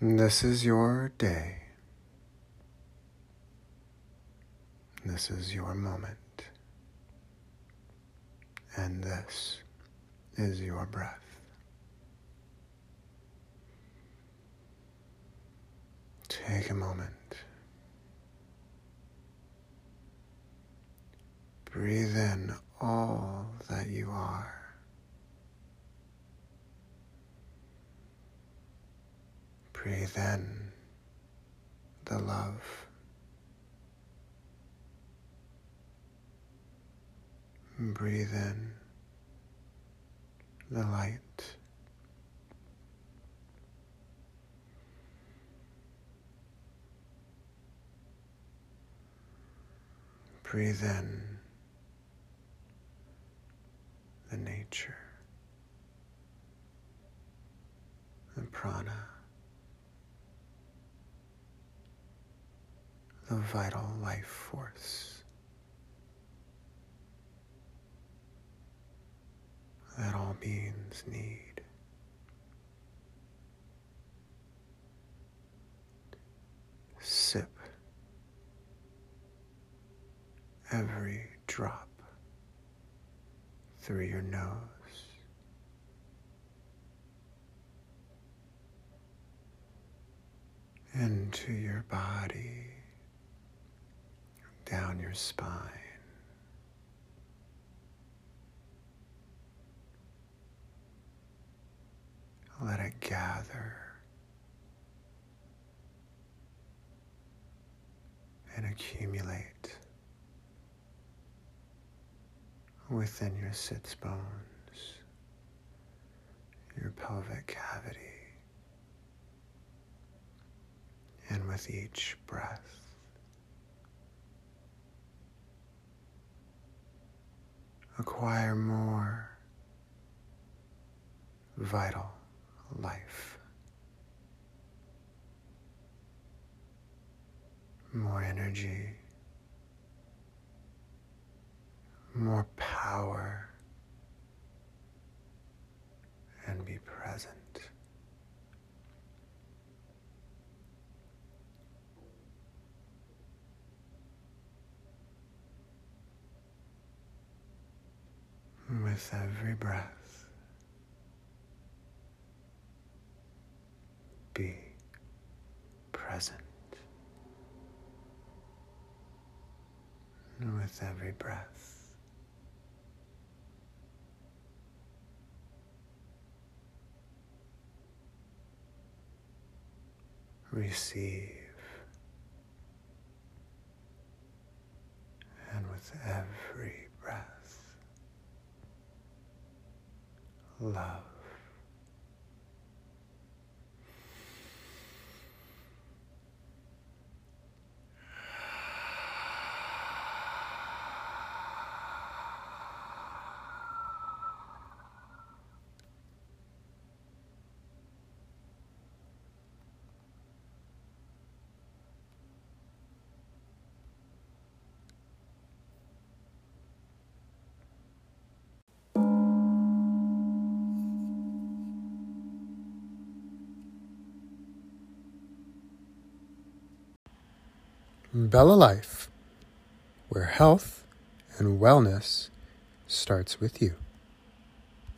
This is your day. This is your moment. And this is your breath. Take a moment. Breathe in all that you are. Breathe in the love. Breathe in the light. Breathe in the nature, the prana, the vital life force that all beings need. Sip every drop through your nose. Into your body, down your spine. Let it gather and accumulate within your sits bones, your pelvic cavity, and with each breath, acquire more vital life, more energy. More power. And be present. With every breath, be present. With every breath. receive. And with every breath, love. Bella Life, where health and wellness starts with you.